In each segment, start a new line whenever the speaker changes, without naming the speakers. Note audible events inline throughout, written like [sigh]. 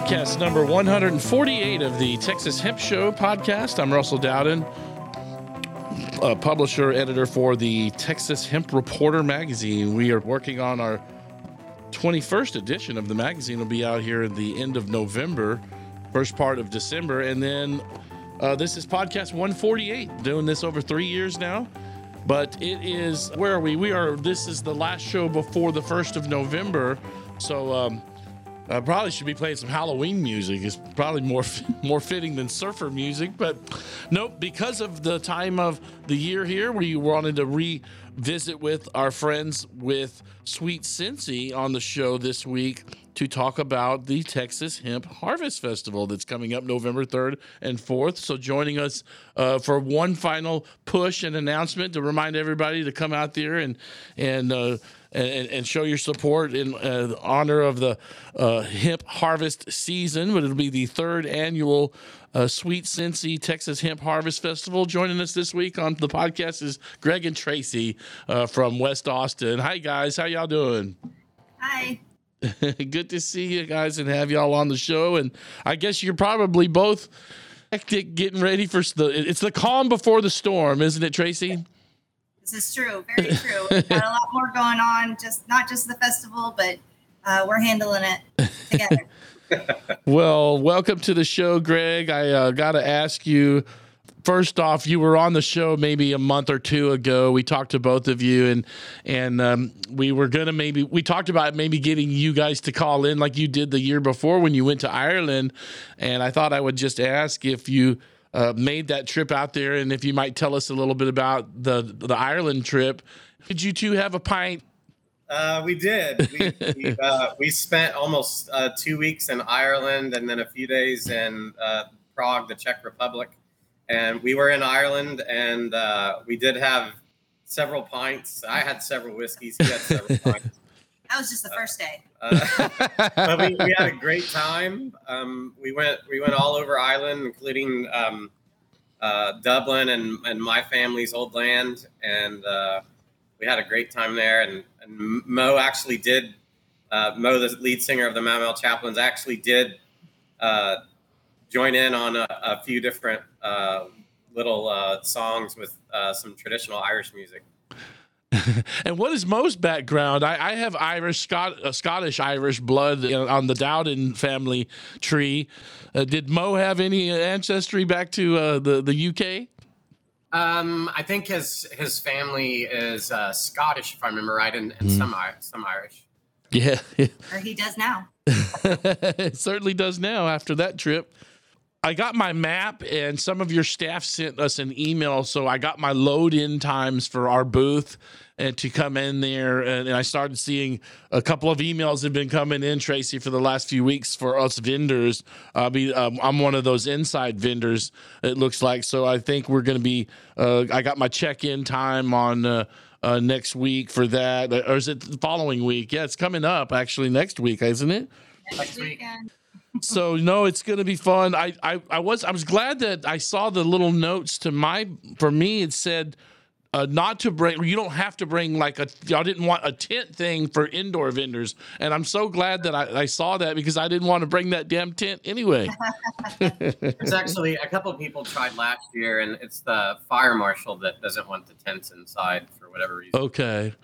podcast number 148 of the Texas Hemp Show podcast. I'm Russell Dowden, a publisher, editor for the Texas Hemp Reporter magazine. We are working on our 21st edition of the magazine. will be out here at the end of November, first part of December. And then uh, this is podcast 148, doing this over three years now. But it is, where are we? We are, this is the last show before the 1st of November. So, um, I probably should be playing some Halloween music. It's probably more [laughs] more fitting than surfer music, but nope. Because of the time of the year here, we wanted to revisit with our friends with Sweet Sensi on the show this week to talk about the Texas Hemp Harvest Festival that's coming up November 3rd and 4th. So, joining us uh, for one final push and announcement to remind everybody to come out there and and. Uh, and, and show your support in uh, honor of the uh, hemp harvest season. But it'll be the third annual uh, Sweet Sensi Texas Hemp Harvest Festival. Joining us this week on the podcast is Greg and Tracy uh, from West Austin. Hi guys, how y'all doing?
Hi. [laughs]
Good to see you guys and have y'all on the show. And I guess you're probably both hectic getting ready for the. It's the calm before the storm, isn't it, Tracy?
This is true. Very true. We've got a lot more going on. Just not just the festival, but uh, we're handling it together. [laughs]
well, welcome to the show, Greg. I uh, got to ask you. First off, you were on the show maybe a month or two ago. We talked to both of you, and and um, we were gonna maybe we talked about maybe getting you guys to call in like you did the year before when you went to Ireland. And I thought I would just ask if you uh, made that trip out there, and if you might tell us a little bit about the the Ireland trip. Did you two have a pint?
Uh, we did. We we, [laughs] uh, we spent almost uh, two weeks in Ireland, and then a few days in uh, Prague, the Czech Republic. And we were in Ireland, and uh, we did have several pints. I had several whiskeys. He had several [laughs] pints.
That was just the first day.
Uh, [laughs] but we, we, had a great time. Um, we went we went all over Ireland, including um, uh, Dublin and, and my family's old land, and uh, we had a great time there. And, and Mo actually did. Uh, Mo, the lead singer of the Mau Chaplains, actually did uh, join in on a, a few different uh, little songs with some traditional Irish music. [laughs]
and what is Mo's background? I, I have Irish, Scot, uh, Scottish Irish blood on the Dowden family tree. Uh, did Mo have any ancestry back to uh, the the UK?
Um, I think his his family is uh, Scottish, if I remember right, and, and mm. some some Irish. [laughs]
Yeah,
or he does now.
it [laughs] certainly does now after that trip. I got my map, and some of your staff sent us an email. So I got my load in times for our booth and to come in there. And, and I started seeing a couple of emails have been coming in, Tracy, for the last few weeks for us vendors. I'll be, um, I'm one of those inside vendors, it looks like. So I think we're going to be, uh, I got my check in time on. Uh, uh, next week for that, or is it the following week? Yeah, it's coming up actually next week, isn't it?
Next weekend
so no, it's gonna be fun. I, I I was I was glad that I saw the little notes to my for me. It said uh, not to bring. You don't have to bring like a. I didn't want a tent thing for indoor vendors, and I'm so glad that I, I saw that because I didn't want to bring that damn tent anyway. [laughs]
There's actually a couple people tried last year, and it's the fire marshal that doesn't want the tents inside for whatever reason.
Okay.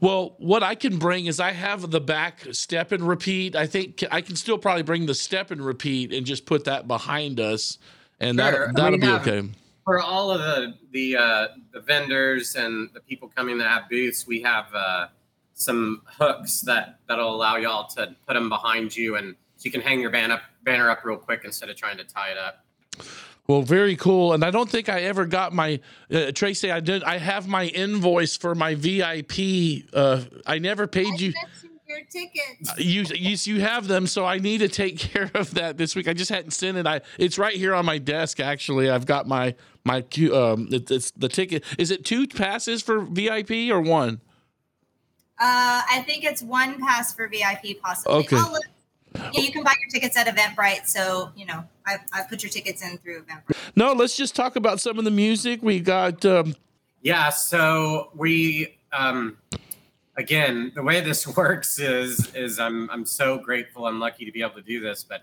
Well, what I can bring is I have the back step and repeat. I think I can still probably bring the step and repeat and just put that behind us, and sure. that that'll be okay.
For all of the the uh, the vendors and the people coming that have booths, we have uh, some hooks that that'll allow y'all to put them behind you, and so you can hang your banner up banner up real quick instead of trying to tie it up.
Well, very cool. And I don't think I ever got my uh, Tracy. I did. I have my invoice for my VIP. Uh, I never paid I you.
Your tickets. Uh,
you, you you have them, so I need to take [laughs] care of that this week. I just hadn't sent it. I it's right here on my desk. Actually, I've got my my um. It, it's the ticket. Is it two passes for VIP or one?
Uh, I think it's one pass for VIP, possibly.
Okay.
I'll look yeah, you can buy your tickets at Eventbrite. So, you know, I, I put your tickets in through Eventbrite.
No, let's just talk about some of the music. We got. Um...
Yeah, so we. Um, again, the way this [laughs] works is is I'm I'm so grateful and lucky to be able to do this, but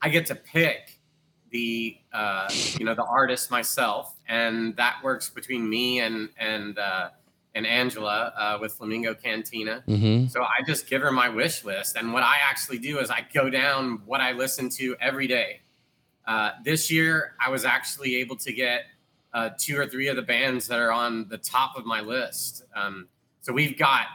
I get to pick the uh, you know the artist myself, and that works between me and and uh, and Angela uh, with Flamingo Cantina.
Mm-hmm.
So I just give her my wish list, and what I actually do is I go down what I listen to every day. Uh, this year, I was actually able to get uh, two or three of the bands that are on the top of my list. Um, so we've got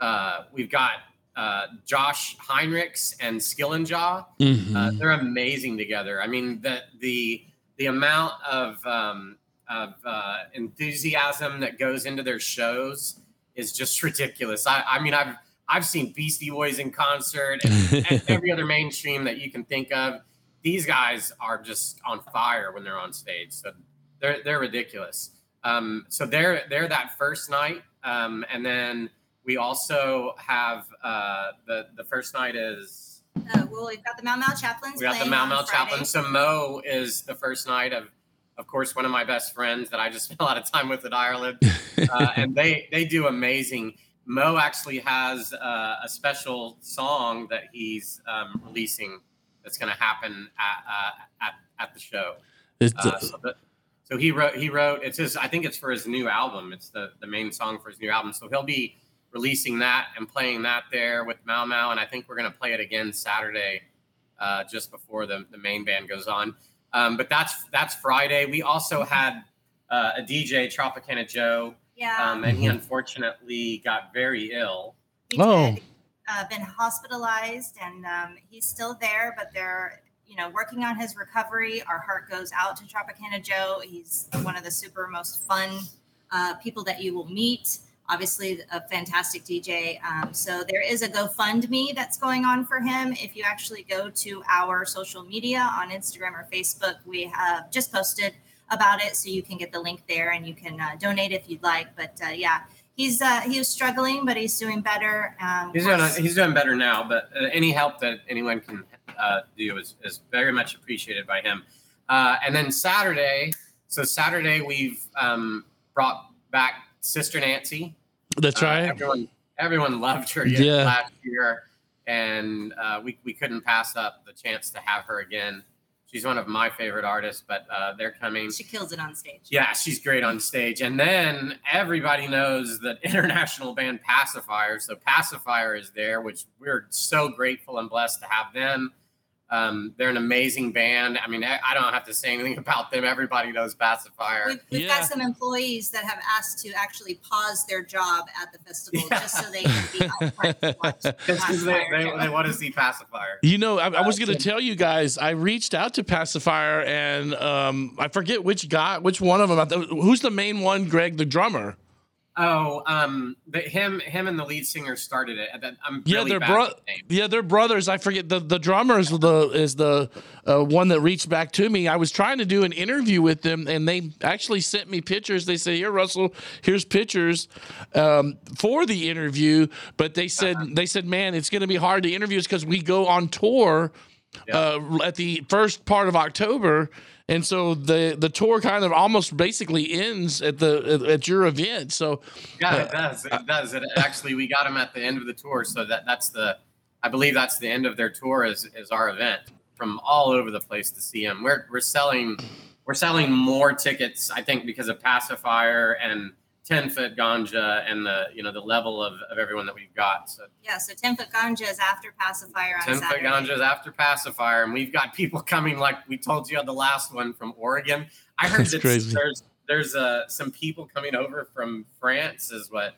uh, we've got uh, Josh Heinrichs and Skillinja.
Mm-hmm.
Uh, they're amazing together. I mean, the the the amount of um, of uh, enthusiasm that goes into their shows is just ridiculous. I, I mean, I've I've seen Beastie Boys in concert and, and every other mainstream that you can think of. These guys are just on fire when they're on stage. So they're they're ridiculous. Um, so they're they're that first night, um, and then we also have uh, the the first night is
Uh, well, we've got the Mau Mau Chaplains.
we got the
on
Mau
Friday.
So Mo is the first night of, of course, one of my best friends that I just [laughs] spent a lot of time with in Ireland, [laughs] uh, and they they do amazing. Mo actually has uh, a special song that he's um, releasing that's going to happen at, uh, at at the show. Uh, so, the, so he wrote he wrote it's his I think it's for his new album. It's the the main song for his new album. So he'll be releasing that and playing that there with Mau Mau, and I think we're gonna play it again Saturday, uh, just before the the main band goes on. Um, but that's that's Friday. We also had uh, a DJ Tropicana Joe,
Yeah,
um, and he
Mhm.
unfortunately got very ill.
he
Oh.
did. Uh, been hospitalized, and um, he's still there, but they're you know working on his recovery. Our heart goes out to Tropicana Joe. He's one of the super most fun uh, people that you will meet. Obviously, a fantastic DJ. Um, so there is a GoFundMe that's going on for him. If you actually go to our social media on Instagram or Facebook, we have just posted about it, so you can get the link there and you can uh, donate if you'd like. But uh, yeah, he's uh, he was struggling, but he's doing better. Um,
He's doing he's doing better now, but uh, any help that anyone can uh, do is, is very much appreciated by him. Uh, and then Saturday, so Saturday we've um, brought back Sister Nancy.
that's
Uh,
right.
everyone everyone loved her
Yeah.
last year, and uh, we we couldn't pass up the chance to have her again. She's one of my favorite artists, but uh, they're coming.
she kills it on stage.
Yeah, she's great on stage. And then everybody knows that [laughs] international band Pacifier. So Pacifier is there, which we're so grateful and blessed to have them. Um, they're an amazing band. I mean, I, I don't have to say anything [laughs] about them. Everybody knows Pacifier.
We've, we've
Yeah.
got some employees that have asked to actually pause their job at the festival
Yeah.
just so they can be out front to [laughs] watch
Just 'cause they,
Pacifier
they, they want to see Pacifier.
You know, I, I was going to tell you guys. I reached out to Pacifier, and um, I forget which guy, which one of them. I Who's the main one? Greg, the drummer.
Oh, um, the, him, him, and the lead singer started it. I'm
Yeah,
really
they're bro-. Yeah, they're brothers. I forget the the drummer is the is the uh, one that reached back to me. I was trying to do an interview with them, and they actually sent me pictures. They said, "Here, Russell, here's pictures um, for the interview." But they said they said, "Man, it's going to be hard to interview us because we go on tour uh, at the first part of October." And so the the tour kind of almost basically ends at the at your event. So
Yeah,
Uh,
it does. It does. It actually, we got them at the end of the tour, so that that's the, I believe that's the end of their tour is is our event from all over the place to see them. We're we're selling, we're selling more tickets, I think, because of Pacifier and Ten Foot Ganja and the you know the level of, of everyone that we've got. So
Yeah, so 10 foot ganja is after pacifier on
Ten Foot Ganja is after Pacifier, and we've got people [laughs] coming like we told you on the last one from Oregon. I heard
That's
that
crazy.
there's there's uh, some people coming over from France is what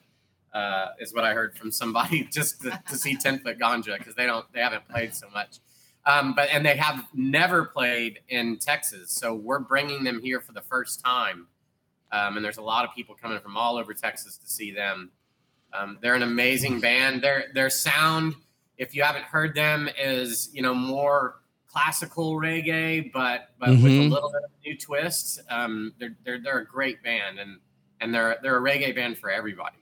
uh, is what I heard from somebody [laughs] just to, to see Ten Foot Ganja because they don't they haven't played so much. Um, but and they have never played in Texas, so we're bringing them here for the first time. Um, and there's a lot of people coming from all over Texas to see them. Um, they're an amazing band. Their their sound, if you haven't heard them, is you know more classical reggae, but but with a
Mhm.
little bit of new twist. Um, they're they're they're a great band, and and they're they're a reggae band for everybody.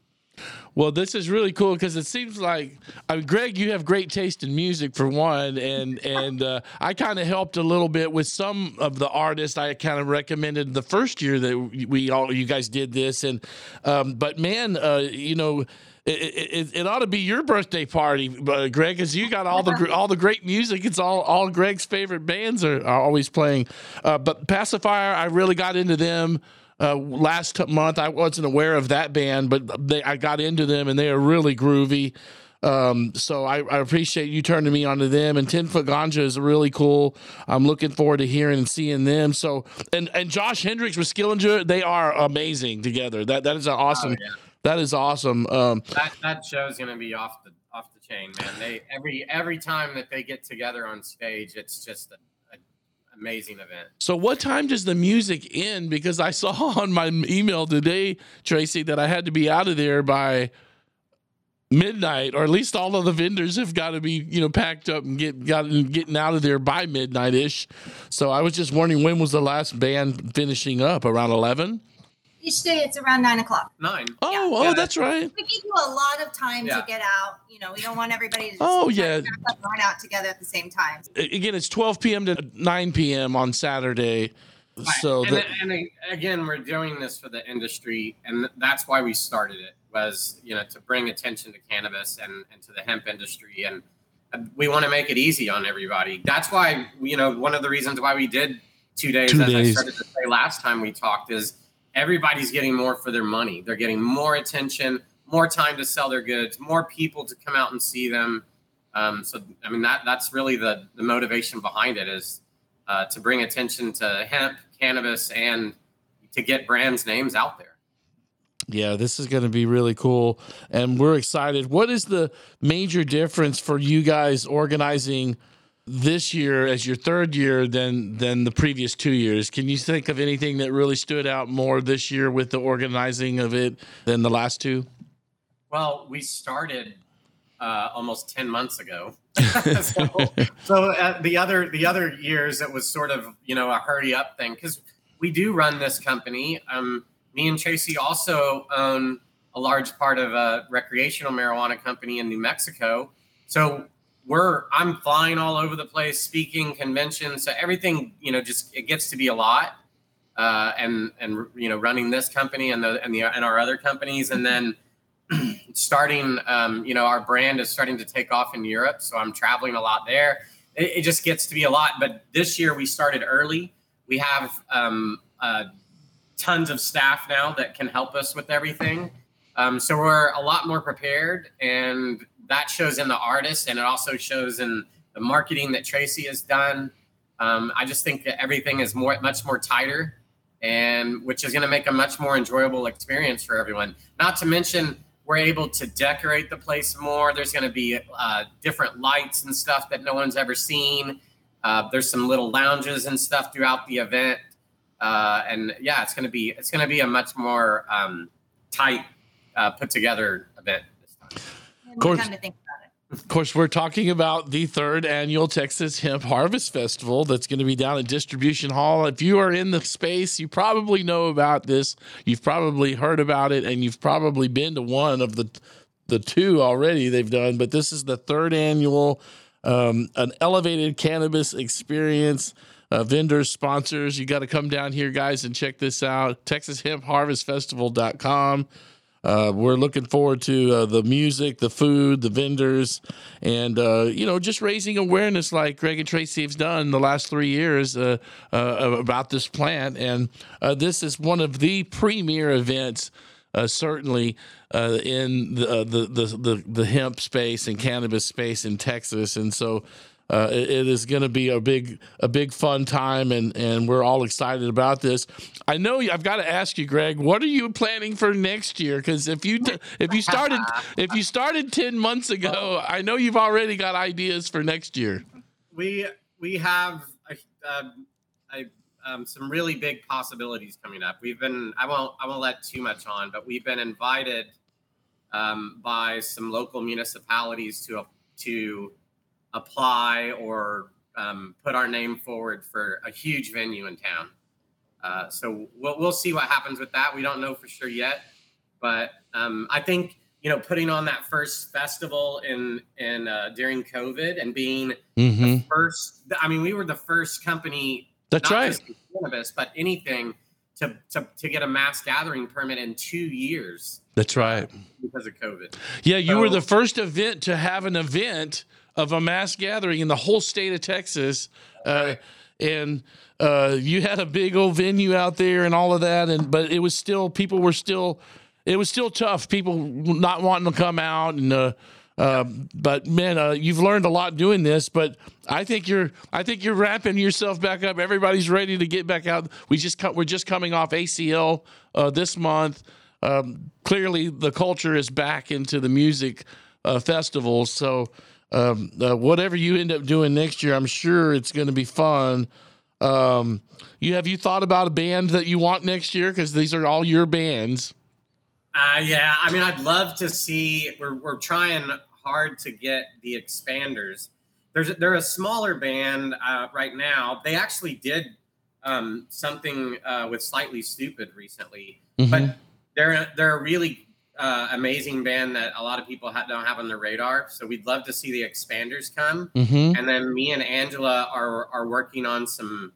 Well, this is really cool because it seems like, I mean, Greg, you have great taste in music for one, and and uh, I kind of helped a little bit with some of the artists I kind of recommended the first year that we all you guys did this, and um, but man, uh, you know. it, it, it ought to be your birthday party, uh, Greg, because you got all the all the great music. It's all all Greg's favorite bands are, are always playing. Uh, but Pacifier, I really got into them uh, last month. I wasn't aware of that band, but they I got into them and they are really groovy. Um, so I, I, appreciate you turning me onto them. And Ten Foot Ganja is really cool. I'm looking forward to hearing and seeing them. So and and Josh Hendricks with Skillinja, they are amazing together. That that is an awesome. Oh, yeah. That is awesome. Um,
that that show is going to be off the off the chain, man. They every every time that they get together on stage, it's just a amazing event.
So, what time does the music end? Because I saw [laughs] on my email today, Tracy, that I had to be out of there by midnight, or at least all of the vendors have got to be, you know, packed up and get got getting out of there by midnight ish. So I was just wondering when was the last band finishing up? Around eleven.
Each day it's around nine o'clock.
Nine.
Oh, yeah. oh, yeah, that's right.
We give you a lot of time yeah. to get out. You know, we don't want everybody to
oh yeah
run out together at the same time.
Again, it's twelve p.m. to nine p.m. on Saturday. Right. So,
and, and again, we're doing this for the industry, and that's why we started it was you know to bring attention to cannabis and, and to the hemp industry and we want to make it easy on everybody that's why you know one of the reasons why we did two days two as days. i started to say last time we talked is everybody's getting more for their money they're getting more attention more time to sell their goods more people to come out and see them um, so i mean that that's really the the motivation behind it is uh, to bring attention to hemp cannabis and to get brands names out there
yeah, this is going to be really cool. And we're excited. What is the major difference for you guys organizing this year as your third year than than the previous two years? Can you think of anything that really stood out more this year with the organizing of it than the last two?
Well, we started uh, almost 10 months ago. [laughs] [laughs] so, so uh, the other the other years it was sort of, you know, a hurry up thing cuz we do run this company. Um, me and Tracy also own a large part of a recreational marijuana company in New Mexico. So we're I'm flying all over the place, speaking conventions. So everything, you know, just it gets to be a lot. Uh, and and you know, running this company and the and the and our other companies, and then [clears throat] starting, um, you know, our brand is starting to take off in Europe. So I'm traveling a lot there. It, it just gets to be a lot. But this year we started early. We have um, uh, tons of staff now that can help us with everything. Um, so we're a lot more prepared, and that shows in the artist and it also shows in the marketing that Tracy has done. Um, I just think that everything is more, much more tighter, and which is going to make a much more enjoyable experience for everyone. Not to mention, we're able to decorate the place more. There's going to be uh, different lights and stuff that no one's ever seen. Uh, there's some little lounges and stuff throughout the event uh, and yeah, it's gonna be it's gonna be a much more um, tight, uh, put together event this time.
Of course, of course, we're talking about the third annual Texas Hemp Harvest Festival that's going to be down at Distribution Hall. If you are in the space, you probably know about this. You've probably heard about it, and you've probably been to one of the the two already they've done. But this is the third annual, um, an elevated cannabis experience uh, vendors, sponsors. You got to come down here, guys, and check this out. TexasHempHarvestFestival.com. Uh, we're looking forward to uh, the music, the food, the vendors, and uh, you know, just raising awareness like Greg and Tracy have done the last three years uh, uh, about this plant. And uh, this is one of the premier events, certainly in the, the, the the the hemp space and cannabis space in Texas. And so uh, it, it is going to be a big a big fun time and and we're all excited about this. I know i've got to ask you greg what are you planning for next year? Because if you t- if you started if you started 10 months ago i know you've already got ideas for next year.
We we have a, a, a, um, some really big possibilities coming up. We've been i won't i won't let too much on but we've been invited um, by some local municipalities to to apply or um, put our name forward for a huge venue in town. Uh, so we'll, we'll see what happens with that. We don't know for sure yet, but um, I think you know putting on that first festival in in uh, during COVID and being mm-hmm. the first. I mean, we were the first company.
That's right.
cannabis, but anything to, to to get a mass gathering permit in two years.
That's right.
Because of COVID.
Yeah, you so, were the first event to have an event of a mass gathering in the whole state of Texas. Uh, and uh, you had a big old venue out there and all of that, and but it was still people were still it was still tough. People not wanting to come out and. Uh, uh, but man, uh, you've learned a lot doing this. But I think you're, I think you're wrapping yourself back up. Everybody's ready to get back out. We just, we're just coming off ACL uh, this month. Um, clearly, the culture is back into the music uh, festivals. So um, uh, whatever you end up doing next year, I'm sure it's going to be fun. Um, you have you thought about a band that you want next year? Because these are all your bands.
Uh, yeah, I mean, I'd love to see. We're we're trying hard to get the expanders. There's they're a smaller band uh, right now. They actually did um, something uh, with Slightly Stoopid recently, mm-hmm. but they're they're a really uh, amazing band that a lot of people ha- don't have on their radar. So we'd love to see the expanders come. Mm-hmm. And then me and Angela are are working on some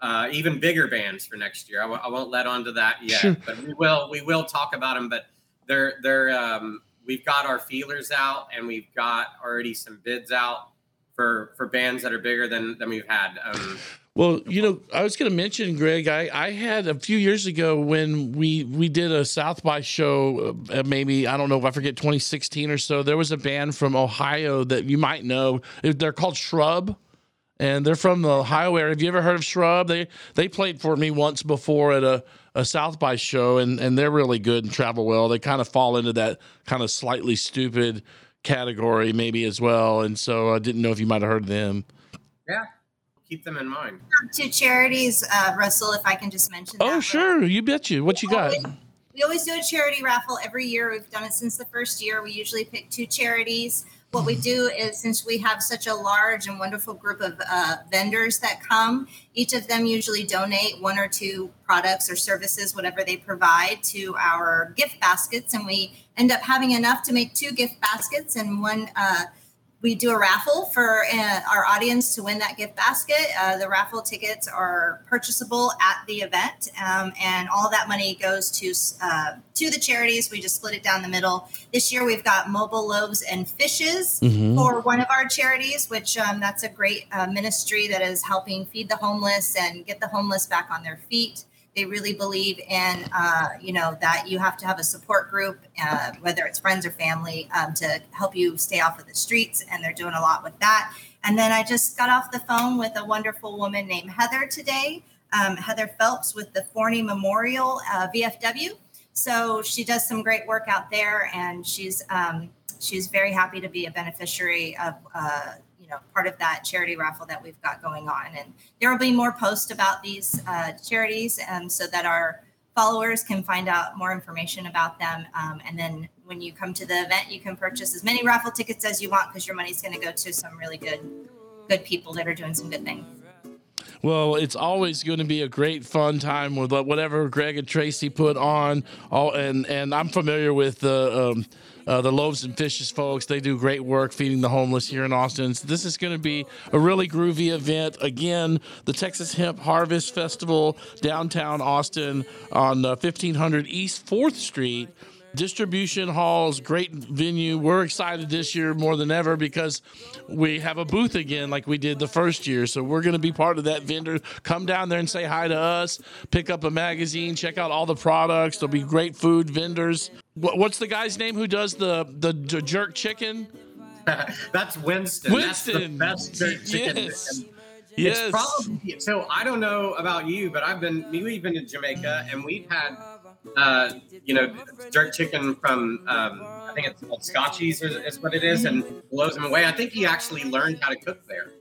uh, even bigger bands for next year. I w- I won't let on to that yet, sure. but we will we will talk about them. But they're they're um, we've got our feelers out and we've got already some bids out for for bands that are bigger than than we've had. Um,
well, you know, I was going to mention, Greg. I, I had a few years ago when we we did a South by show, uh, maybe I don't know I forget 2016 or so. There was a band from Ohio that you might know. They're called Shrub, and they're from the Ohio area. Have you ever heard of Shrub? They they played for me once before at a, a South by show, and and they're really good and travel well. They kind of fall into that kind of Slightly Stoopid category maybe as well. And so I didn't know if you might have heard of them.
Yeah, keep them in mind.
Two charities, uh, Russell, if I can just mention.
Oh, sure, you bet you. What you got?
We always do a charity raffle every year. We've done it since the first year. We usually pick two charities. What we do is, since we have such a large and wonderful group of uh, vendors that come, each of them usually donate one or two products or services, whatever they provide, to our gift baskets. And we end up having enough to make two gift baskets and one. Uh, we do a raffle for uh, our audience to win that gift basket. Uh, the raffle tickets are purchasable at the event, um, and all that money goes to uh, to the charities. We just split it down the middle. This year, we've got mobile loaves and fishes mm-hmm. for one of our charities, which um, that's a great uh, ministry that is helping feed the homeless and get the homeless back on their feet. They really believe in, uh, you know, that you have to have a support group, uh, whether it's friends or family, um, to help you stay off of the streets. And they're doing a lot with that. And then I just got off the phone with a wonderful woman named Heather today, um, Heather Phelps with the Forney Memorial uh, VFW. So she does some great work out there, and she's um, she's very happy to be a beneficiary of uh, know part of that charity raffle that we've got going on. And there will be more posts about these uh, charities, um, so that our followers can find out more information about them. Um, and then when you come to the event, you can purchase as many raffle tickets as you want because your money's going to go to some really good good people that are doing some good things.
Well, it's always going to be a great fun time with whatever Greg and Tracy put on. All and and I'm familiar with the. Um, uh, the Loaves and Fishes folks. They do great work feeding the homeless here in Austin. So this is going to be a really groovy event. Again, the Texas Hemp Harvest Festival, downtown Austin on uh, 1500 East 4th Street distribution halls, great venue. We're excited this year more than ever because we have a booth again like we did the first year. So we're going to be part of that vendor. Come down there and say hi to us, pick up a magazine, check out all the products. There'll be great food vendors. What's the guy's name who does the the, the jerk chicken? [laughs]
That's Winston. Winston. That's the best jerk [laughs] chicken. Yes. Yes. Probably, so I don't know about you, but I've been we've been to Jamaica and we've had uh, you know, jerk chicken from um, I think it's called Scotchies is, is what it is, and blows him away. I think he actually learned how to cook there.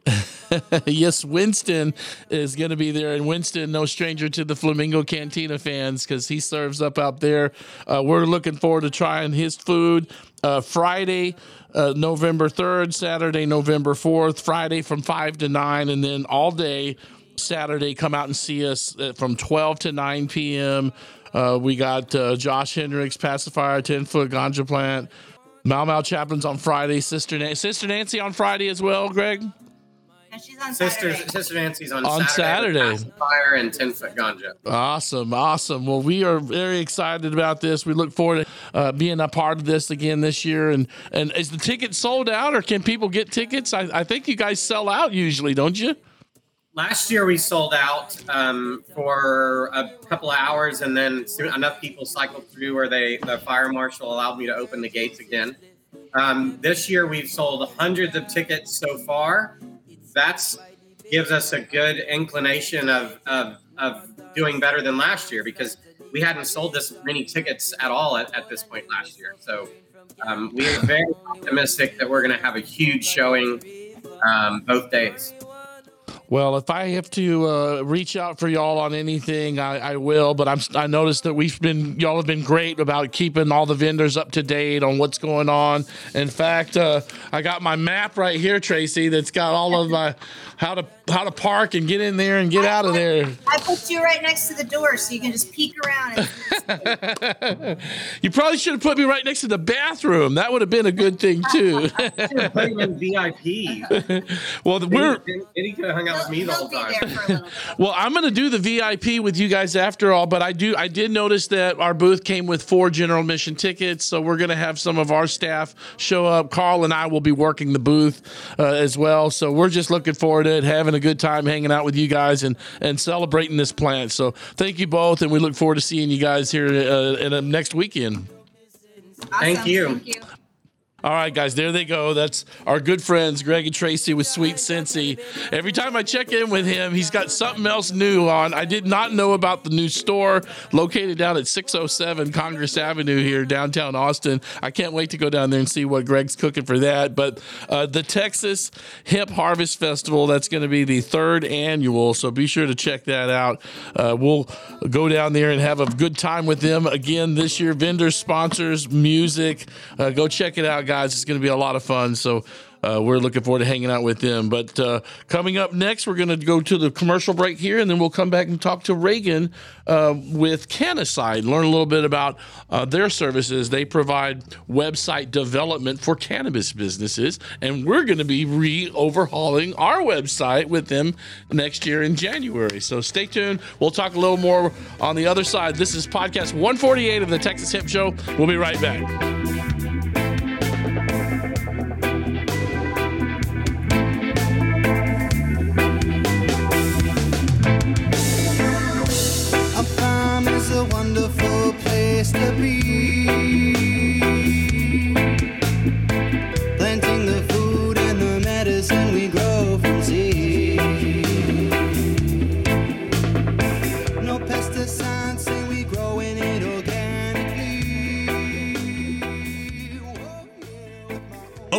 [laughs]
yes, Winston is going to be there, and Winston, no stranger to the Flamingo Cantina fans, because he serves up out there. Uh, we're looking forward to trying his food. Uh, Friday, uh, November third, Saturday, November fourth, Friday from five to nine, and then all day Saturday. Come out and see us uh, from twelve to nine p.m. Uh, we got uh, Josh Hendricks, pacifier, 10 foot ganja plant. Mau Mau Chaplains on Friday. Sister, Na- Sister Nancy on Friday as well, Greg?
And she's on
Sister
Saturday.
Sister Nancy's on,
On Saturday.
with Fire and Ten Foot Ganja.
Awesome, awesome. Well, we are very excited about this. We look forward to uh, being a part of this again this year. And and is the ticket sold out, or can people get tickets? I, I think you guys sell out usually, don't you?
Last year we sold out um, for a couple of hours, and then enough people cycled through where they the fire marshal allowed me to open the gates again. Um, this year we've sold hundreds of tickets so far. That's gives us a good inclination of, of of doing better than last year because we hadn't sold this many tickets at all at, at this point last year. So um, we are very optimistic that we're going to have a huge showing um, both days.
Well, if I have to uh, reach out for y'all on anything, I, I will. But I'm I noticed that we've been y'all have been great about keeping all the vendors up to date on what's going on. In fact, uh, I got my map right here, Tracy. That's got all of my how to how to park and get in there and get out of there.
I put you right next to the door so you can just peek around. And [laughs]
you probably should have put me right next to the bathroom. That would have been a good thing too. [laughs] [laughs]
Put him in VIP.
well, we're
Then he could have hung out with me the whole time.
there for a little bit.
Well, I'm going to do the VIP with you guys after all, but I do I did notice that our booth came with four general mission tickets, so we're going to have some of our staff show up. Carl and I will be working the booth uh, as well, so we're just looking forward to it, having a good time hanging out with you guys and and celebrating this plant. So thank you both, and we look forward to seeing you guys here uh, in uh, next weekend.
Thank you.
Thank you.
All right, guys, there they go. That's our good friends, Greg and Tracy with Sweet Sensi. Every time I check in with him, he's got something else new on. I did not know about the new store located down at 607 Congress Avenue here, downtown Austin. I can't wait to go down there and see what Greg's cooking for that. But uh, the Texas Hemp Harvest Festival, that's going to be the third annual. So be sure to check that out. Uh, we'll go down there and have a good time with them again this year. Vendors, sponsors, music. Uh, go check it out, guys. It's going to be a lot of fun. So uh, we're looking forward to hanging out with them. But uh, coming up next, we're going to go to the commercial break here, and then we'll come back and talk to Reagan uh, with CannaSite, learn a little bit about uh, their services. They provide website development for cannabis businesses, and we're going to be re overhauling our website with them next year in January. So stay tuned. We'll talk a little more on the other side. This is podcast 148 of the Texas Hemp Show. We'll be right back.
Place to be.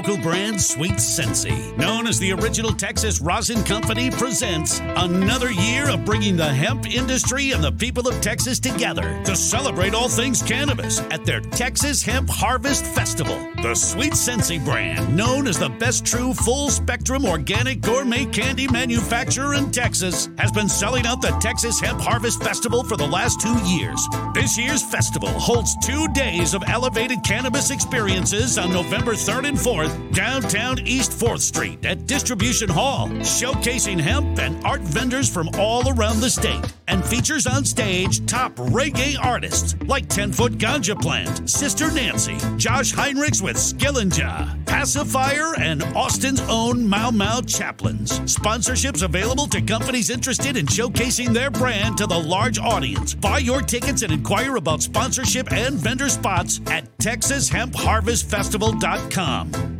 Local brand Sweet Sensi, known as the original Texas Rosin Company, presents another year of bringing the hemp industry and the people of Texas together to celebrate all things cannabis at their Texas Hemp Harvest Festival. The Sweet Sensi brand, known as the best true full spectrum organic gourmet candy manufacturer in Texas, has been selling out the Texas Hemp Harvest Festival for the last two years. This year's festival holds two days of elevated cannabis experiences on November 3rd and 4th, downtown East 4th Street at Distribution Hall, showcasing hemp and art vendors from all around the state, and features on stage top reggae artists like 10 Foot Ganja Plant, Sister Nancy, Josh Heinrichs with Skillinja, Pacifier, and Austin's own Mau Mau Chaplains. Sponsorships available to companies interested in showcasing their brand to the large audience. Buy your tickets and inquire about sponsorship and vendor spots at TexasHempHarvestFestival.com.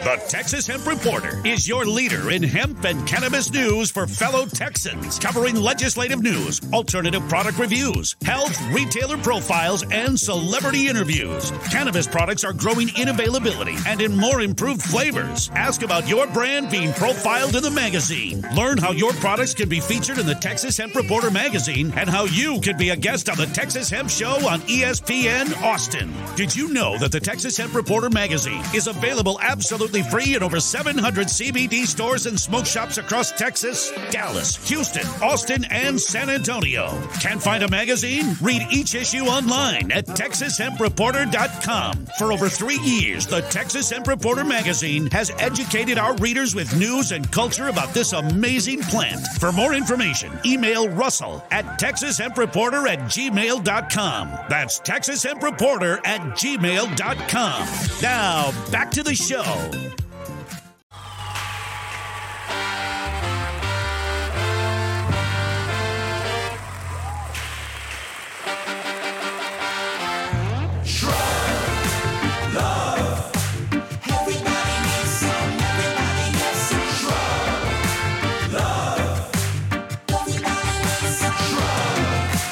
The Texas Hemp Reporter is your leader in hemp and cannabis news for fellow Texans, covering legislative news, alternative product reviews, health, retailer profiles, and celebrity interviews. Cannabis products are growing in availability and in more improved flavors. Ask about your brand being profiled in the magazine. Learn how your products can be featured in the Texas Hemp Reporter magazine and how you could be a guest on the Texas Hemp Show on ESPN Austin. Did you know that the Texas Hemp Reporter magazine is available absolutely absolutely free in over 700 CBD stores and smoke shops across Texas, Dallas, Houston, Austin, and San Antonio. Can't find a magazine? Read each issue online at TexasHempReporter.com. For over three years, the Texas Hemp Reporter magazine has educated our readers with news and culture about this amazing plant. For more information, email Russell at TexasHempReporter at gmail.com. That's TexasHempReporter at gmail.com. Now, back to the show.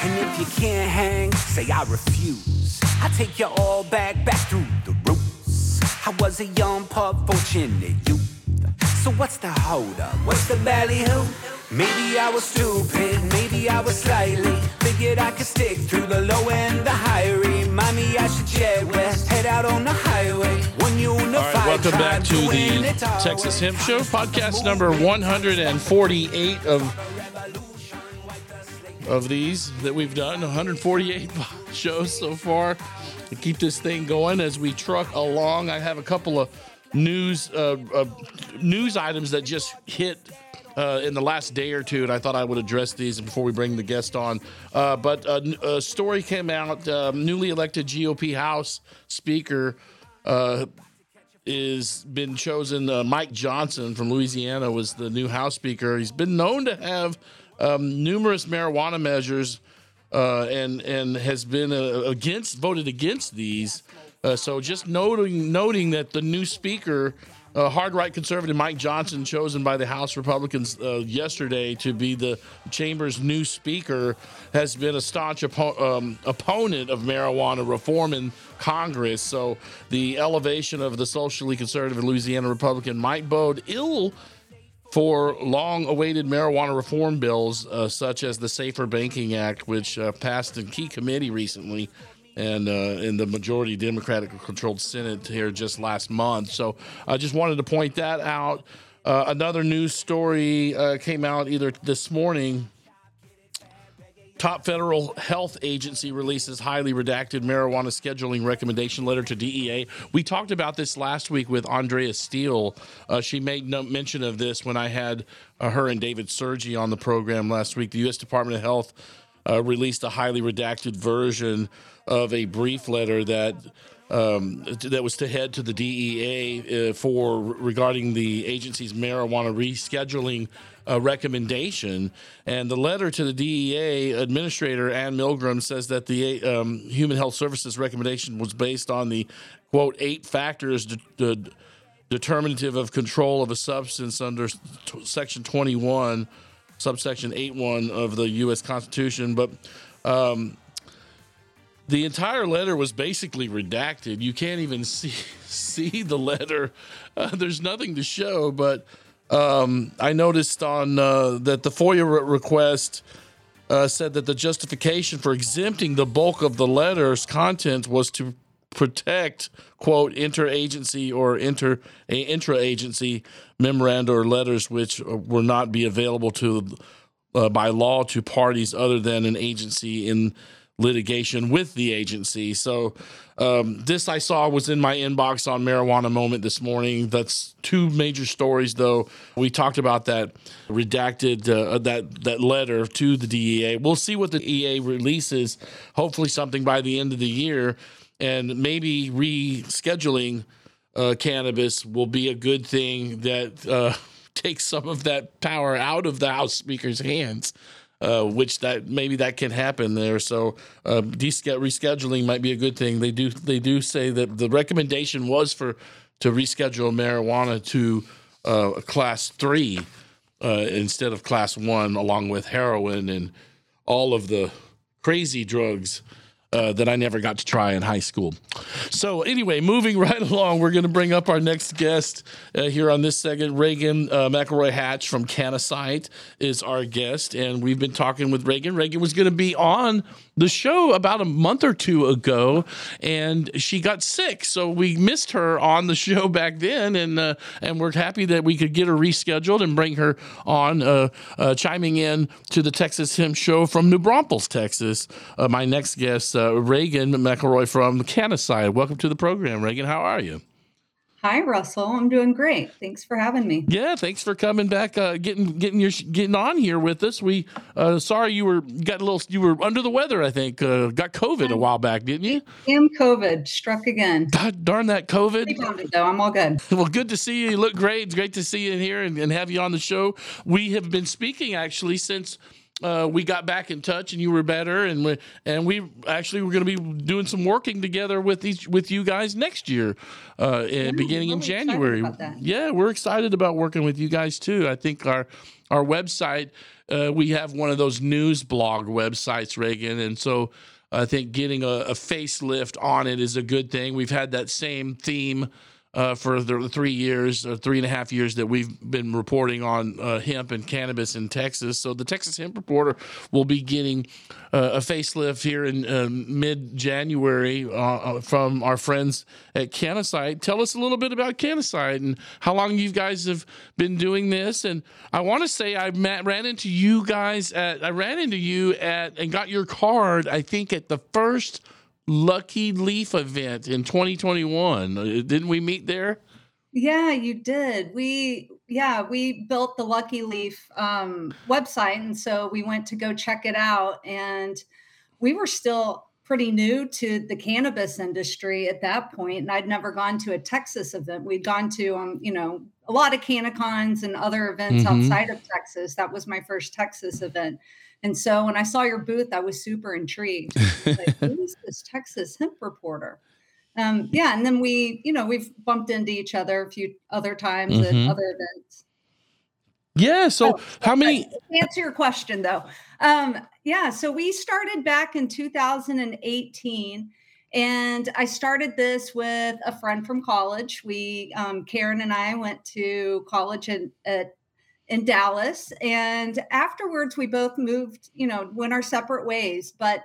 And if you can't hang, say I refuse. I take you all back, back through the. I was a young, pup, fortunate youth. So what's the hold up? What's the ballyhoo? Maybe I was stupid, maybe I was slightly. Figured I could stick through the low and the high. Remind me I should jet west, head out on the highway. One unified
All right, welcome back to the Texas. Hemp Show, podcast number 148 of of these that we've done. 148 [laughs] shows so far to keep this thing going as we truck along. I have a couple of news uh, uh, news items that just hit. Uh, in the last day or two, and I thought I would address these before we bring the guest on. Uh, but a, story came out: um, newly elected GOP House Speaker uh, is been chosen. Uh, Mike Johnson from Louisiana was the new House Speaker. He's been known to have um, numerous marijuana measures, uh, and and has been uh, against voted against these. Uh, so just noting noting that the new Speaker. Uh, hard right conservative Mike Johnson, chosen by the House Republicans uh, yesterday to be the chamber's new speaker, has been a staunch oppo- um, opponent of marijuana reform in Congress. So the elevation of the socially conservative Louisiana Republican might bode ill for long awaited marijuana reform bills, uh, such as the Safer Banking Act, which uh, passed in key committee recently and uh, in the majority Democratic controlled Senate here just last month. So I just wanted to point that out. Uh, another news story uh, came out either this morning. Top federal health agency releases highly redacted marijuana scheduling recommendation letter to DEA. We talked about this last week with Andrea Steele. Uh, she made no mention of this when I had uh, her and David Sergi on the program last week. The U.S. Department of Health uh, released a highly redacted version of a brief letter that um, that was to head to the DEA uh, for regarding the agency's marijuana rescheduling uh, recommendation. And the letter to the DEA administrator Ann Milgram says that the um, Human Health Services recommendation was based on the quote eight factors. De- de- determinative of control of a substance under t- section 21 subsection 8.1 of the U.S. Constitution, but um, the entire letter was basically redacted. You can't even [laughs] see see the letter. Uh, there's nothing to show, but um, I noticed on uh, that the FOIA re- request uh, said that the justification for exempting the bulk of the letter's content was to protect quote interagency or inter intra-agency memoranda or letters which uh, will not be available to uh, by law to parties other than an agency in litigation with the agency. So um, this I saw was in my inbox on Marijuana Moment this morning. That's two major stories, though. We talked about that redacted uh, that that letter to the DEA. We'll see what the DEA releases. Hopefully, something by the end of the year, and maybe rescheduling uh, cannabis will be a good thing that uh, [laughs] takes some of that power out of the House Speaker's hands. Uh, which that maybe that can happen there. So uh, rescheduling might be a good thing. They do they do say that the recommendation was for to reschedule marijuana to uh, class three uh, instead of class one, along with heroin and all of the crazy drugs uh, that I never got to try in high school. So, anyway, moving [laughs] right along, we're going to bring up our next guest uh, here on this segment. Reagan uh, McElroy Hatch from CannaSite is our guest, and we've been talking with Reagan. Reagan was going to be on the show about a month or two ago, and she got sick, so we missed her on the [laughs] show back then, and uh, and we're happy that we could get her rescheduled and bring her on, uh, uh, chiming in to the Texas Hemp Show from New Braunfels, Texas. Uh, my next guest, uh, Reagan McElroy from CannaSite. Welcome to the program, Reagan. How are you?
Hi, Russell. I'm doing great. Thanks for having me.
Yeah, thanks for coming back, uh, getting getting your getting on here with us. We uh, sorry you were got a little you were under the weather. I think uh, got COVID a while back, didn't you?
Damn COVID struck again.
God darn that COVID.
Rebounded, though. I'm all good. [laughs]
Well, good to see you. You look great. It's great to see you in here and, and have you on the show. We have been speaking actually since uh, we got back in touch and you were better and we and we actually were going to be doing some working together with each with you guys next year uh in, beginning in
really excited
January. yeah we're excited about working with you guys too. I think our our website uh, we have one of those news blog websites Reagan and so I think getting a, a facelift on it is a good thing. We've had that same theme uh, for the three years or three and a half years that we've been reporting on uh, hemp and cannabis in Texas. So the Texas Hemp Reporter will be getting uh, a facelift here in um, mid January uh, uh, from our friends at CannaSite. Tell us a little bit about CannaSite and how long you guys have been doing this. And I want to say I met, ran into you guys at I ran into you at and got your card. I think at the first. Lucky Leaf event in 2021. Uh, Didn't we meet there?
Yeah, you did. We yeah, we built the Lucky Leaf um, website, and so we went to go check it out, and we were still pretty new to the cannabis industry at that point, and I'd never gone to a Texas event. We'd gone to um, you know, a lot of CannaCons and other events
Mhm.
outside of Texas. That was my first Texas event. And so when I saw your booth, I was super intrigued. like, [laughs] who is this Texas hemp reporter? Um, yeah, and then we, you know, we've bumped into each other a few other times
Mhm.
at other events.
Yeah. So
Oh,
how many?
Answer your question though, um, yeah, so we started back in 2018, and I started this with a friend from college. We, um, Karen and I, went to college in at in Dallas, and afterwards we both moved, you know, went our separate ways, but.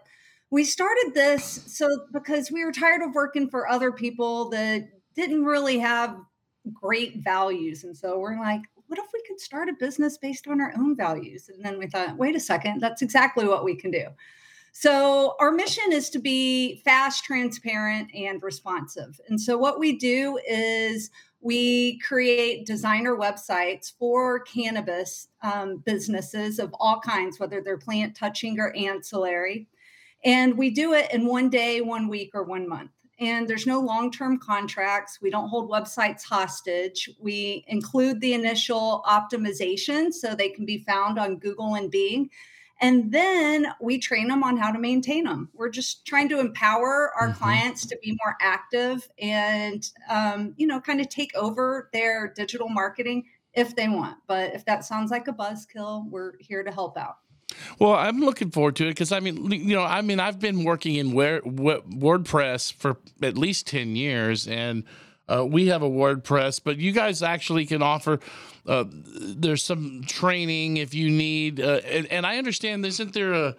We started this so because we were tired of working for other people that didn't really have great values. And so we're like, what if we could start a business based on our own values? And then we thought, wait a second, that's exactly what we can do. So our mission is to be fast, transparent, and responsive. And so what we do is we create designer websites for cannabis um, businesses of all kinds, whether they're plant touching or ancillary. And we do it in one day, one week, or one month. And there's no long term contracts. We don't hold websites hostage. We include the initial optimization so they can be found on Google and Bing. And then we train them on how to maintain them. We're just trying to empower our
Mhm.
clients to be more active and, um, you know, kind of take over their digital marketing if they want. But if that sounds like a buzzkill, we're here to help out.
Well, I'm looking forward to it because I mean, you know, I mean, I've been working in WordPress for at least ten years, and uh, we have a WordPress, but you guys actually can offer. Uh, there's some training if you need, uh, and, and I understand. Isn't there a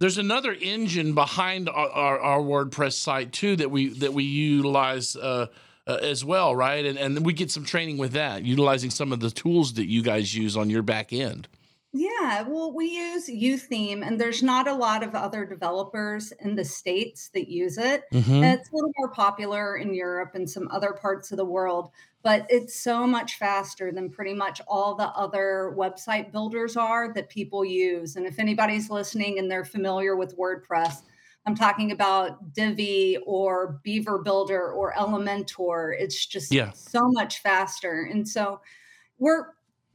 there's another engine behind our, our, our WordPress site too that we that we utilize uh, uh, as well, right? And and we get some training with that, utilizing some of the tools that you guys use on your back end.
Yeah, well, we use YOOtheme, and there's not a lot of other developers in the states that use it.
Mhm.
And It's a little more popular in Europe and some other parts of the world, but it's so much faster than pretty much all the other website builders are that people use. And if anybody's listening and they're familiar with WordPress, I'm talking about Divi or Beaver Builder or Elementor. It's just
Yeah.
so much faster. And so we're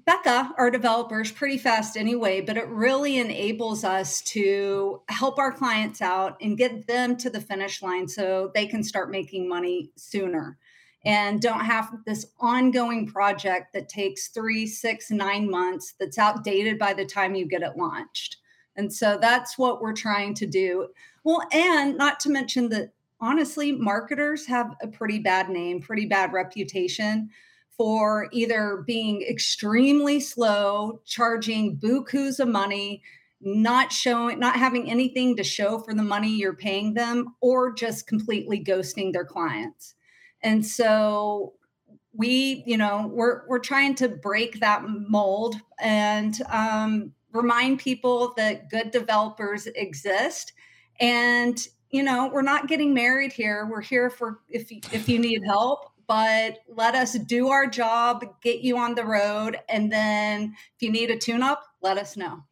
Becca, our developers, pretty fast anyway, but it really enables us to help our clients out and get them to the finish line so they can start making money sooner and don't have this ongoing project that takes three, six, nine months that's outdated by the time you get it launched. And so that's what we're trying to do. Well, and not to mention that honestly, marketers have a pretty bad name, pretty bad reputation for either being extremely slow, charging bukus of money, not showing, not having anything to show for the money you're paying them, or just completely ghosting their clients. And so we, you know, we're we're trying to break that mold and um, remind people that good developers exist. And you know, we're not getting married here. We're here for if if you need help but let us do our job, get you on the road, and then if you need a tune up, let us know.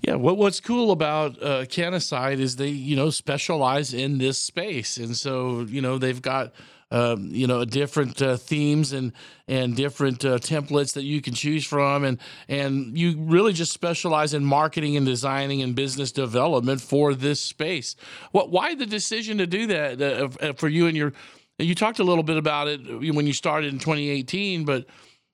Yeah, what what's cool about uh, CannaSite is they you know specialize in this space, and so you know they've got um, you know different uh, themes and and different uh, templates that you can choose from, and and you really just specialize in marketing and designing and business development for this space. What why the decision to do that uh, for you and your you talked a little bit about it when you started in 2018, but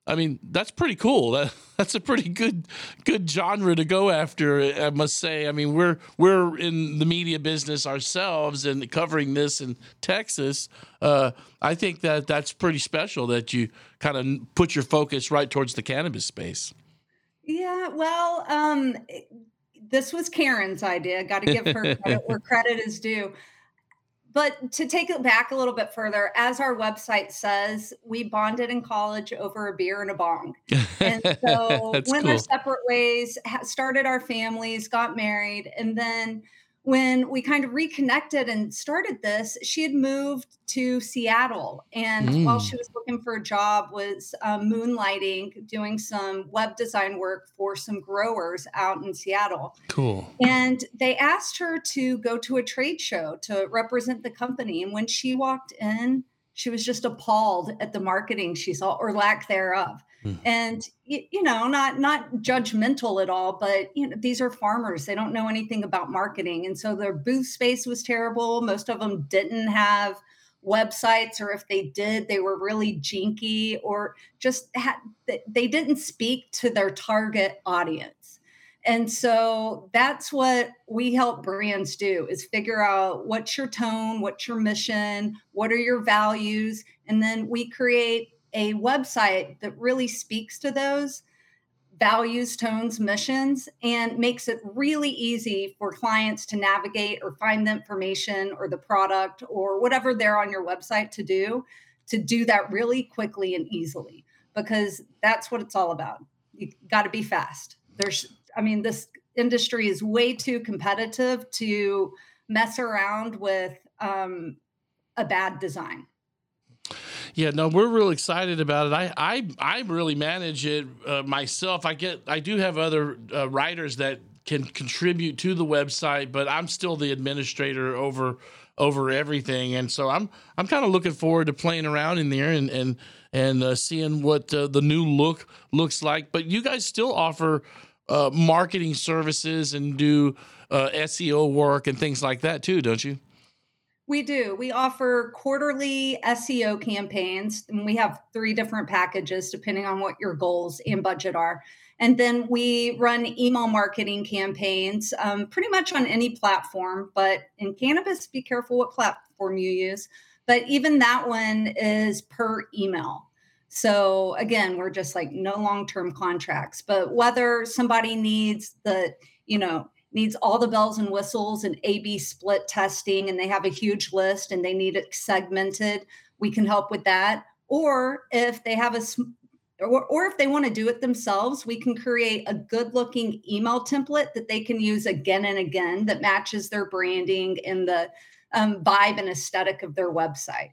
I mean, that's pretty cool. That, [laughs] that's a pretty good good genre to go after, I must say. I mean, we're we're in the media business ourselves and covering this in Texas. Uh, I think that that's pretty special that you kind of put your focus right towards the cannabis space.
Yeah, well, um, this was Karen's idea. Got to give her [laughs] credit where credit is due but to take it back a little bit further, as our website says, we bonded in college over a beer and a bong. And [laughs] so went cool. our separate ways, started our families, got married, and then when we kind of reconnected and started this, she had moved to Seattle, and mm. while she was looking for a job, was um, moonlighting, doing some web design work for some growers out in Seattle.
Cool.
And they asked her to go to a trade show to represent the company, and when she walked in, she was just appalled at the marketing she saw or lack thereof. Mm. And you know, not not judgmental at all, but you know, these are farmers. They don't know anything about marketing, and so their booth space was terrible. Most of them didn't have websites, or if they did, they were really jinky, or just had they didn't speak to their target audience. And so that's what we help brands do is figure out what's your tone, what's your mission, what are your values, and then we create a website that really speaks to those values, tones, missions, and makes it really easy for clients to navigate or find the information or the product or whatever they're on your website to do, to do that really quickly and easily, because that's what it's all about. You got to be fast. There's, I mean, this industry is way too competitive to mess around with um, a bad design.
Yeah, no, we're real excited about it. I I I really manage it uh, myself. I get I do have other uh, writers that can contribute to the website, but I'm still the administrator over over everything, and so I'm I'm kind of looking forward to playing around in there and and and uh, seeing what uh, the new look looks like. But you guys still offer uh, marketing services and do uh, SEO work and things like that too, don't you?
We do. We offer quarterly SEO campaigns, and we have three different packages depending on what your goals and budget are. And then we run email marketing campaigns um, pretty much on any platform, but in cannabis, be careful what platform you use. But even that one is per email. So again, we're just like no long term contracts, but whether somebody needs the, you know, needs all the bells and whistles and A B split testing, and they have a huge list and they need it segmented, we can help with that. Or if they have a or, or if they want to do it themselves, we can create a good looking email template that they can use again and again that matches their branding and the um, vibe and aesthetic of their website.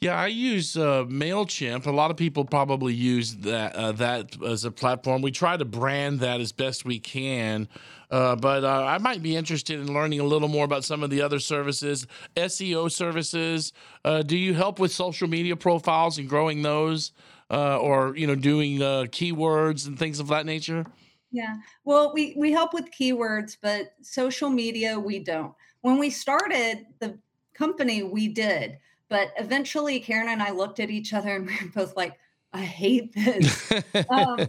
Yeah, I use uh, Mailchimp. A lot of people probably use that uh, that as a platform. We try to brand that as best we can. Uh, but uh, I might be interested in learning a little more about some of the other services, SEO services. Uh, do you help with social media profiles and growing those, uh, or you know, doing keywords and things of that nature?
Yeah, well, we we help with keywords, but social media we don't. When we started the company, we did but eventually, Karen and I looked at each other and [laughs] we were both like, I hate [laughs] this. Um,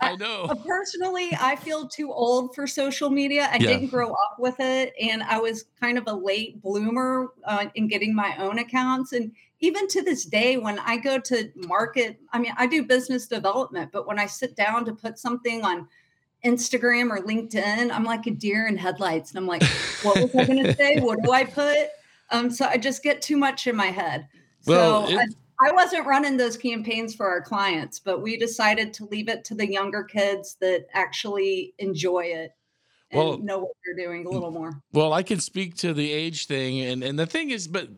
I know.
Uh, personally, I feel too old for social media. I
Yeah.
didn't grow up with it, and I was kind of a late bloomer uh, in getting my own accounts. And even to this day, when I go to market, I mean, I do business development, but when I sit down to put something on Instagram or LinkedIn, I'm like a deer in headlights, and I'm like, what was I going [laughs] to say? What do I put? Um, so I just get too much in my head.
Well,
so
it-
I, I wasn't running those campaigns for our clients, but we decided to leave it to the younger kids that actually enjoy it and
Well-
know what they're doing a little more.
Well, I can speak to the age thing, and and the thing is, but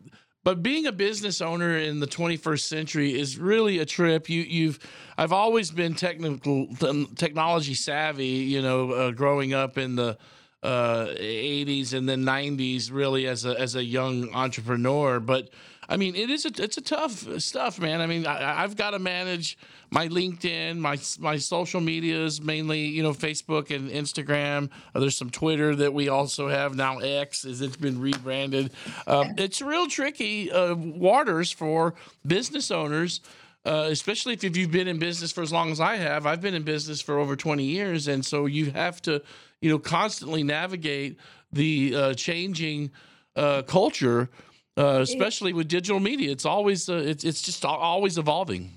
but being a business owner in the 21st century is really a trip. You you've I've always been technical technology savvy. You know, uh, growing up in the uh, 80s and then 90s, really as a as a young entrepreneur, but. I mean, it is a it's a tough stuff, man. I mean, I, I've got to manage my LinkedIn, my my social medias, mainly you know Facebook and Instagram. Uh, there's some Twitter that we also have now. X as it's been rebranded. Uh, it's real tricky uh, waters for business owners. Uh, especially if you've been in business for as long as I have, I've been in business for over 20 years, and so you have to, you know, constantly navigate the uh, changing uh, culture uh, especially with digital media. It's always uh, it's it's just always evolving.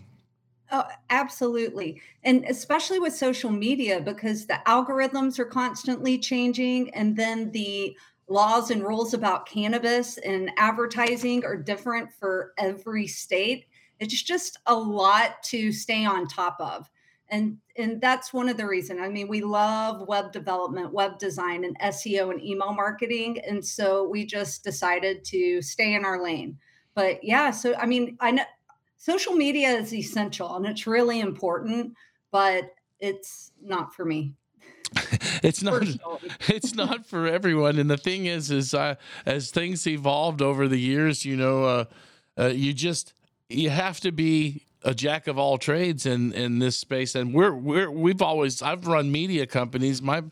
Oh, absolutely. And especially with social media, because the algorithms are constantly changing. And then the laws and rules about cannabis and advertising are different for every state. It's just a lot to stay on top of. And, and that's one of the reasons. I mean, we love web development, web design, and SEO and email marketing. And so we just decided to stay in our lane. But yeah, so I mean, I know social media is essential and it's really important, but it's not for me. [laughs]
It's not [laughs] it's not for everyone. And the thing is, is uh, as things evolved over the years, you know, uh, uh, you just you have to be a jack of all trades in in this space. And we're we're we've always I've run media companies. My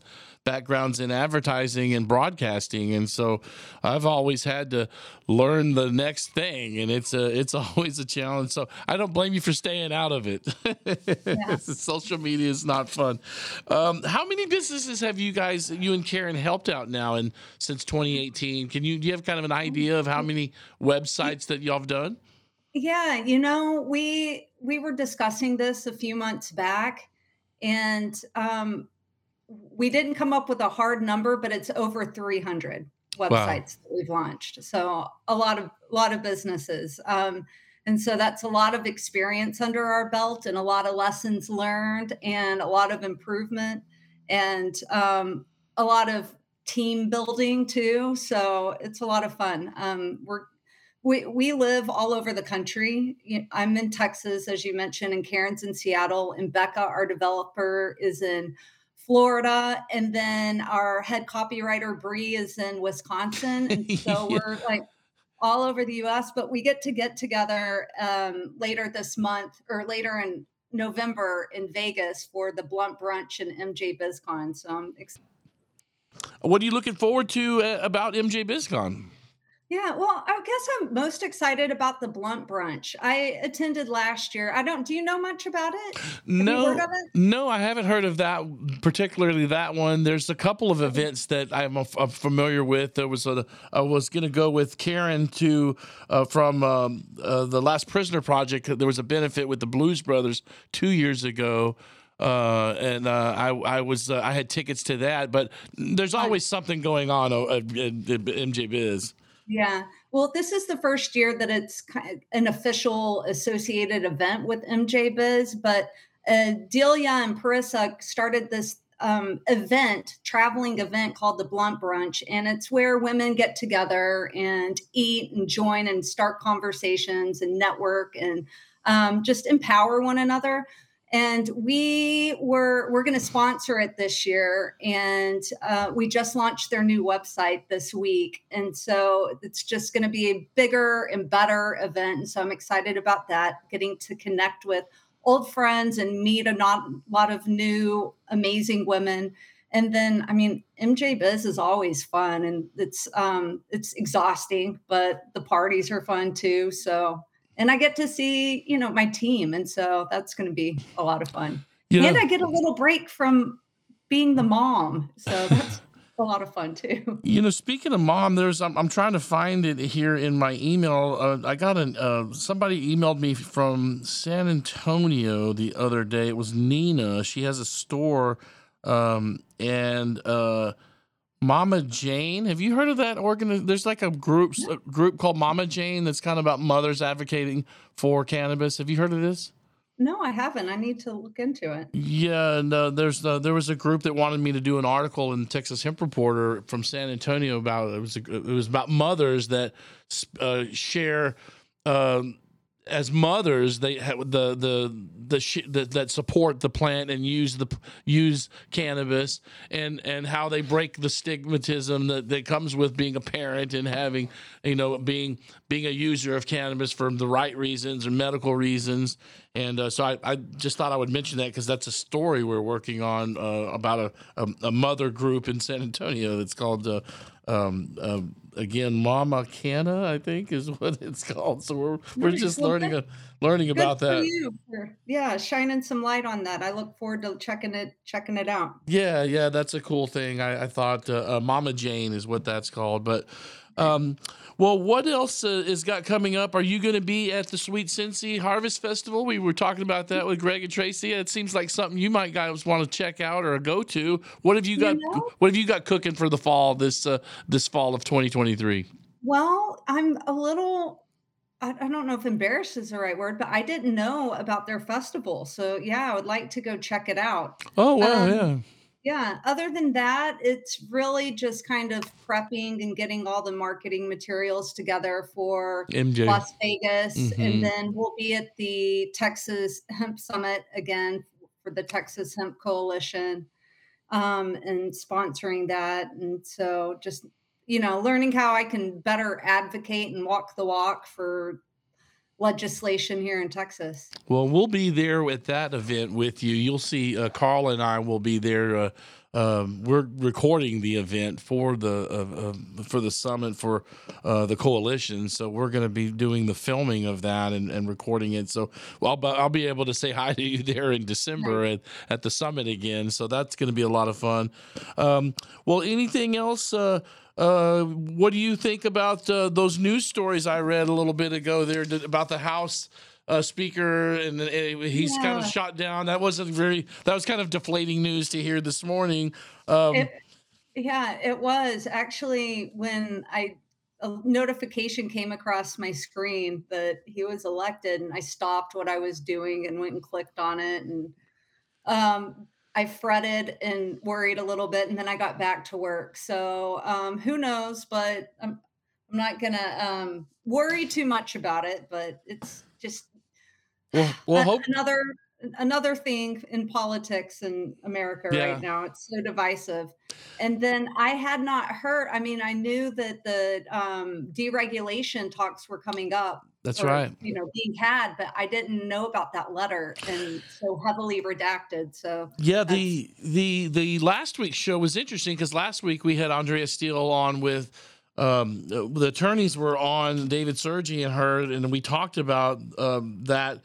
background's in advertising and broadcasting, and so I've always had to learn the next thing, and it's a it's [laughs] always a challenge. So I don't blame you for staying out of it. [laughs] Social media is not fun. Um, how many businesses have you guys, you and Karen, helped out now and since 2018? Can you do you have kind of an idea of how many websites that y'all have done?
Yeah, you know, we we were discussing this a few months back, and um, we didn't come up with a hard number, but it's over 300 websites that we've launched. So a lot of a lot of businesses, um, and so that's a lot of experience under our belt, and a lot of lessons learned, and a lot of improvement, and um, a lot of team building too. So it's a lot of fun. Um, we're we, we live all over the country. I'm in Texas, as you mentioned, and Karen's in Seattle, and Becca, our developer, is in Florida, and then our head copywriter Bree is in Wisconsin, and [laughs] so
Yeah.
we're like all over the U.S. But we get to get together um, later this month or later in November in Vegas for the Blunt Brunch and MJ BizCon. So I'm ex-
What are you looking forward to uh, about MJ BizCon?
Yeah, well, I guess I'm most excited about the Blunt Brunch. I attended last year. I don't. Do you know much about it? you
no,
it?
no, I haven't heard of that particularly. That one. There's a couple of events that I'm, I'm familiar with. There was a I was going to go with Karen to uh, from um, uh, the Last Prisoner Project. There was a benefit with the Blues Brothers two years ago. Uh, and uh, I I was uh, I had tickets to that, but there's always something going on uh, at, at MJ Biz.
Yeah. Well, this is the first year that it's ki- an official associated event with MJ Biz, but uh, Delia and Parissa started this um, event, traveling event called the Blunt Brunch, and it's where women get together and eat and join and start conversations and network and um, just empower one another. And we were we're going to sponsor it this year, and uh, we just launched their new website this week, and so it's just going to be a bigger and better event. And so I'm excited about that, getting to connect with old friends and meet a not, lot of new amazing women. And then, I mean, MJ Biz is always fun, and it's um, it's exhausting, but the parties are fun too. So and I get to see, you know, my team. And so that's going to be a lot of fun.
You
and I get a little break from being the mom. So that's [laughs] a lot of fun too.
You know, speaking of mom, there's I'm, I'm trying to find it here in my email. Uh, I got an uh, somebody emailed me from San Antonio the other day. It was Nina. She has a store, um, and uh, Mama Jane. Have you heard of that organ? There's like a group a group called Mama Jane that's kind of about mothers advocating for cannabis. Have you heard of this?
No, I haven't. I need to look into it.
Yeah, and uh, there's uh, there was a group that wanted me to do an article in the Texas Hemp Reporter from San Antonio about it was a, it was about mothers that uh, share um, as mothers they have the the the, sh- the that support the plant and use the use cannabis and and how they break the stigmatism that, that comes with being a parent and having you know being being a user of cannabis for the right reasons or medical reasons. And uh, so I, I just thought I would mention that because that's a story we're working on uh, about a, a, a mother group in San Antonio that's called uh, um, uh, again Mama Canna I think is [laughs] what it's called. So we're we're just
Well,
learning
good-
uh, learning about that.
for- yeah, shining some light on that. I look forward to checking it checking it out.
Yeah, yeah, that's a cool thing. I, I thought uh, uh, Mama Jane is what that's called. But, um, well, what else uh, is got coming up? Are you going to be at the Sweet Sensi Harvest Festival? We were talking about that with Greg and Tracy. It seems like something you might guys want to check out or go to. What have you
You
got?
know?
What have you got cooking for the fall this uh, this fall of 2023?
Well, I'm a little I, I don't know if embarrassed is the right word, but I didn't know about their festival. So yeah, I would like to go check it out.
Oh wow,
Um,
yeah.
Yeah. Other than that, it's really just kind of prepping and getting all the marketing materials together for
MJ.
Las Vegas.
Mhm.
And then we'll be at the Texas Hemp Summit again for the Texas Hemp Coalition um, and sponsoring that. And so just, you know, learning how I can better advocate and walk the walk for legislation here in Texas.
Well, we'll be there at that event with you. You'll see uh, Carl and I will be there. Uh, um, we're recording the event for the uh, uh, for the summit for uh, the coalition, so we're going to be doing the filming of that and, and recording it. So, well, I'll, I'll be able to say hi to you [laughs] there in December at, at the summit again. So that's going to be a lot of fun. Um, well, anything else? Uh, what do you think about uh, those news stories I read a little bit ago there about the House uh, Speaker and uh, he's kind of shot down? That wasn't very. That was kind of deflating news to hear this morning. Um,
It, yeah, it was actually when I a notification came across my screen that he was elected, and I stopped what I was doing and went and clicked on it, and um, I fretted and worried a little bit, and then I got back to work. So um, who knows? But I'm I'm not gonna um, worry too much about it. But it's just
well, [sighs] well, hope.
another another thing in politics in America
Yeah.
right now. It's so divisive. And then I had not heard. I mean, I knew that the um, deregulation talks were coming up.
That's
or,
right.
You know, being had, but I didn't know about that letter and so heavily redacted. So
Yeah, the the the last week's show was interesting because last week we had Andrea Steel on with um, uh, the attorneys were on David Sergi and her, and we talked about um, that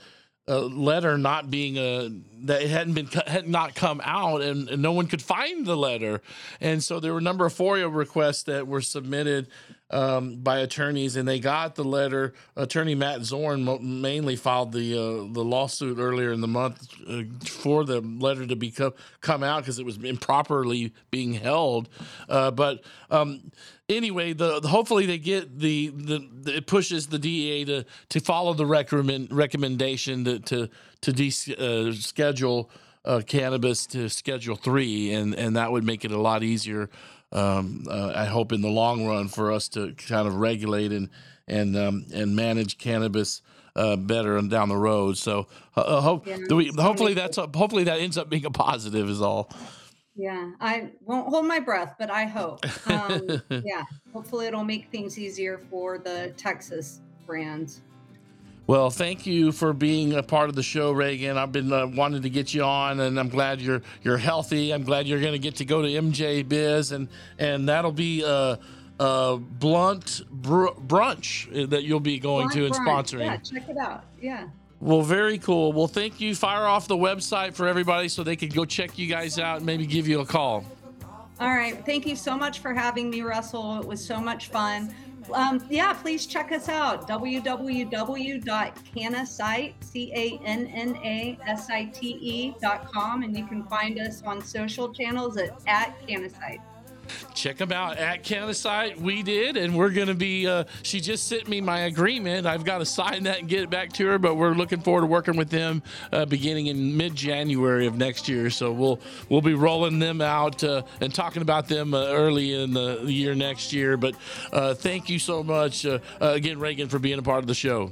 uh, letter not being a that it hadn't been had not come out, and, and no one could find the letter, and so there were a number of FOIA requests that were submitted um, by attorneys, and they got the letter. Attorney Matt Zorn mo- mainly filed the uh, the lawsuit earlier in the month uh, for the letter to be co- come out because it was improperly being held. Uh, but um, anyway, the, the- hopefully they get the, the the it pushes the DEA to to follow the recommend recommendation to to to de- uh, schedule uh, cannabis to Schedule Three, and and that would make it a lot easier. Um, uh, I hope in the long run for us to kind of regulate and and um, and manage cannabis uh, better and down the road. So uh, hope
Yeah,
we, hopefully that's a, hopefully that ends up being a positive is all.
yeah, I won't hold my breath, but I hope. [laughs] Um, yeah, hopefully it'll make things easier for the Texas brands.
Well, thank you for being a part of the show, Reagan. I've been uh, wanting to get you on, and I'm glad you're you're healthy. I'm glad you're going to get to go to MJ Biz, and and that'll be a, uh, Blunt Br- Brunch that you'll be going to and
Brunch.
sponsoring.
Yeah, check it out. Yeah.
Well, very cool. Well, thank you. Fire off the website for everybody so they can go check you guys out and maybe give you a call.
All right. Thank you so much for having me, Russell. It was so much fun. Um, yeah, please check us out. www.cannasite, C-A-N-N-A-S-I-T-E dot com. And you can find us on social channels at, at CannaSite.
Check them out at CannaSite. We did, and we're gonna be. Uh, she just sent me my agreement. I've got to sign that and get it back to her. But we're looking forward to working with them uh, beginning in mid-January of next year. So we'll we'll be rolling them out uh, and talking about them uh, early in the year next year. But uh, thank you so much uh, again, Reagan, for being a part of the show.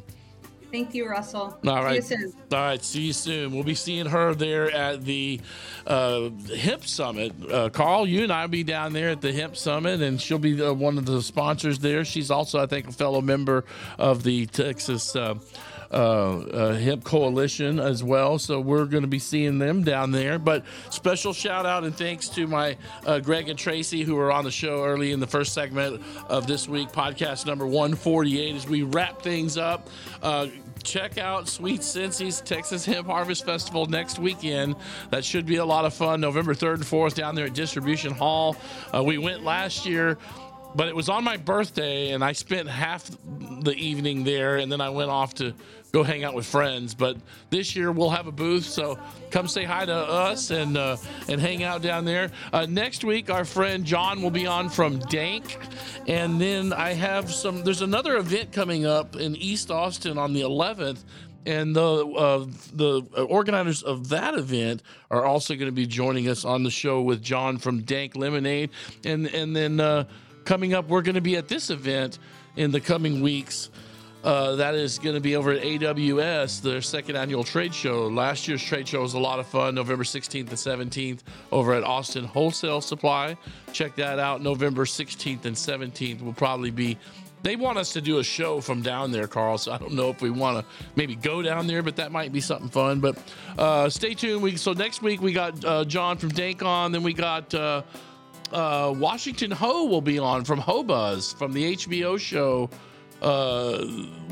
Thank you, Russell.
All right.
See you soon.
All right. See you soon. We'll be seeing her there at the uh, Hemp Summit. Uh, Carl, you and I will be down there at the Hemp Summit, and she'll be the, one of the sponsors there. She's also, I think, a fellow member of the Texas. Uh, uh, Hemp Coalition as well. So we're going to be seeing them down there. But special shout out and thanks to my uh, Greg and Tracy who were on the show early in the first segment of this week, podcast number 148, as we wrap things up. Uh, check out Sweet Sensi's Texas Hemp Harvest Festival next weekend. That should be a lot of fun. November 3rd and 4th down there at Distribution Hall. Uh, we went last year but it was on my birthday and I spent half the evening there and then I went off to go hang out with friends. But this year we'll have a booth, so come say hi to us and uh, and hang out down there. Uh, next week, our friend John will be on from Dank, and then I have some. There's another event coming up in East Austin on the 11th. And the uh, the organizers of that event are also going to be joining us on the show with John from Dank Lemonade, and and then uh, coming up, we're going to be at this event in the coming weeks. Uh, that is going to be over at AWS, their second annual trade show. Last year's trade show was a lot of fun, November 16th and 17th over at Austin Wholesale Supply. Check that out. November 16th and 17th will probably be. They want us to do a show from down there, Carl. So I don't know if we want to maybe go down there, but that might be something fun. But uh, stay tuned. We, so next week we got uh, John from Dank on, then we got uh, Washington Ho will be on from Hobuzz from the HBO show uh,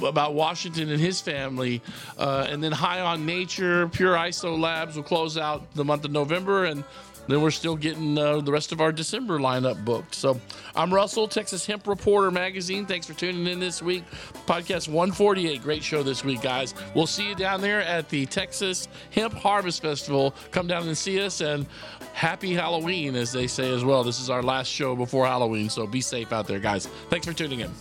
about Washington and his family. Uh, and then High on Nature, Pure ISO Labs will close out the month of November. And then we're still getting uh, the rest of our December lineup booked. So I'm Russell, Texas Hemp Reporter Magazine. Thanks for tuning in this week. Podcast 148. Great show this week, guys. We'll see you down there at the Texas Hemp Harvest Festival. Come down and see us. And happy Halloween, as they say as well. This is our last show before Halloween. So be safe out there, guys. Thanks for tuning in.